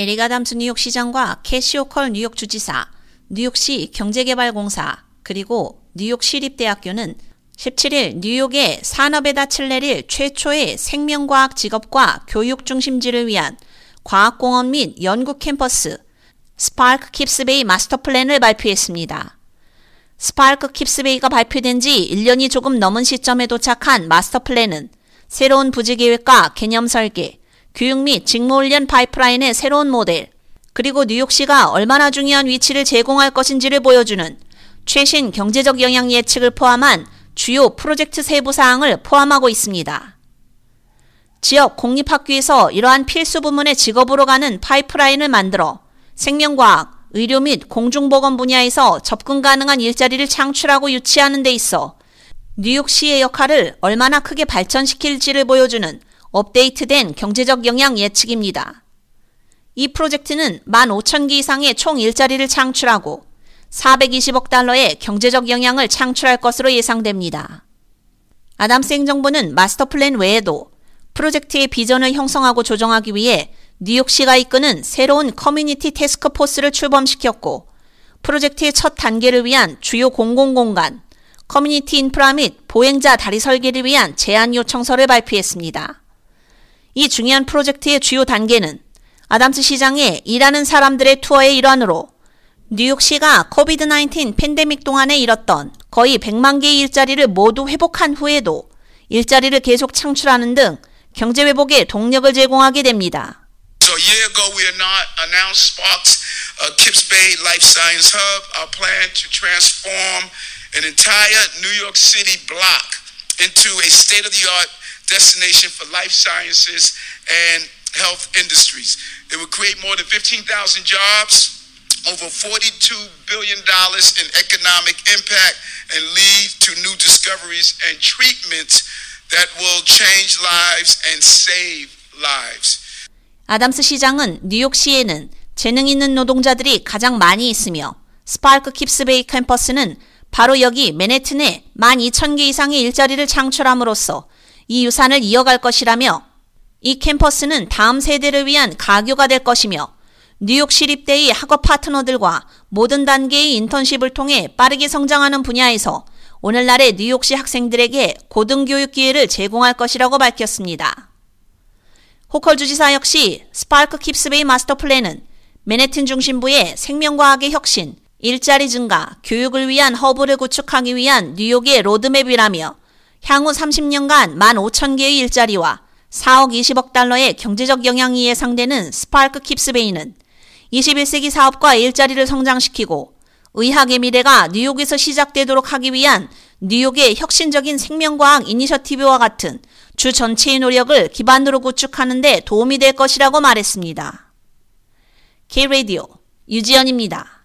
에릭 아담스 뉴욕 시장과 캐시 호컬 뉴욕 주지사, 뉴욕시 경제개발공사, 그리고 뉴욕 시립대학교는 17일 뉴욕의 산업에 닻을 내릴 최초의 생명과학 직업과 교육 중심지를 위한 과학공원 및 연구 캠퍼스 SPARC 킵스베이 마스터 플랜을 발표했습니다. SPARC 킵스베이가 발표된 지 1년이 조금 넘은 시점에 도착한 마스터 플랜은 새로운 부지 계획과 개념 설계, 교육 및 직무훈련 파이프라인의 새로운 모델, 그리고 뉴욕시가 얼마나 중요한 위치를 제공할 것인지를 보여주는 최신 경제적 영향 예측을 포함한 주요 프로젝트 세부 사항을 포함하고 있습니다. 지역 공립학교에서 이러한 필수 부문의 직업으로 가는 파이프라인을 만들어 생명과학, 의료 및 공중보건 분야에서 접근 가능한 일자리를 창출하고 유치하는 데 있어 뉴욕시의 역할을 얼마나 크게 발전시킬지를 보여주는 업데이트된 경제적 영향 예측입니다. 이 프로젝트는 15,000개 이상의 총 일자리를 창출하고 420억 달러의 경제적 영향을 창출할 것으로 예상됩니다. 아담스 행정부는 마스터 플랜 외에도 프로젝트의 비전을 형성하고 조정하기 위해 뉴욕시가 이끄는 새로운 커뮤니티 태스크포스를 출범시켰고 프로젝트의 첫 단계를 위한 주요 공공공간, 커뮤니티 인프라 및 보행자 다리 설계를 위한 제안 요청서를 발표했습니다. 이 중요한 프로젝트의 주요 단계는 아담스 시장의 일하는 사람들의 투어의 일환으로 뉴욕시가 COVID-19 팬데믹 동안에 잃었던 거의 100만 개의 일자리를 모두 회복한 후에도 일자리를 계속 창출하는 등 경제 회복에 동력을 제공하게 됩니다. So a year ago we announced Sparks uh, Kips Bay Life Science Hub, our plan to transform an entire New York City block into a state-of-the-art destination for life sciences and health industries. It would create more than 15,000 jobs, over $42 billion in economic impact, and lead to new discoveries and treatments that will change lives and save lives. 아담스 시장은 뉴욕시에는 재능 있는 노동자들이 가장 많이 있으며 SPARC 킵스베이 캠퍼스는 바로 여기 맨해튼에 12,000개 이상의 일자리를 창출함으로써 이 유산을 이어갈 것이라며 이 캠퍼스는 다음 세대를 위한 가교가 될 것이며 뉴욕 시립대의 학업 파트너들과 모든 단계의 인턴십을 통해 빠르게 성장하는 분야에서 오늘날의 뉴욕시 학생들에게 고등교육 기회를 제공할 것이라고 밝혔습니다. 호컬 주지사 역시 SPARC 킵스베이 마스터 플랜은 맨해튼 중심부의 생명과학의 혁신, 일자리 증가, 교육을 위한 허브를 구축하기 위한 뉴욕의 로드맵이라며 향후 30년간 15,000개의 일자리와 4백 20억 달러의 경제적 영향이 예상되는 SPARC 킵스베이는 21세기 사업과 일자리를 성장시키고 의학의 미래가 뉴욕에서 시작되도록 하기 위한 뉴욕의 혁신적인 생명과학 이니셔티브와 같은 주 전체의 노력을 기반으로 구축하는 데 도움이 될 것이라고 말했습니다. K-Radio 유지연입니다.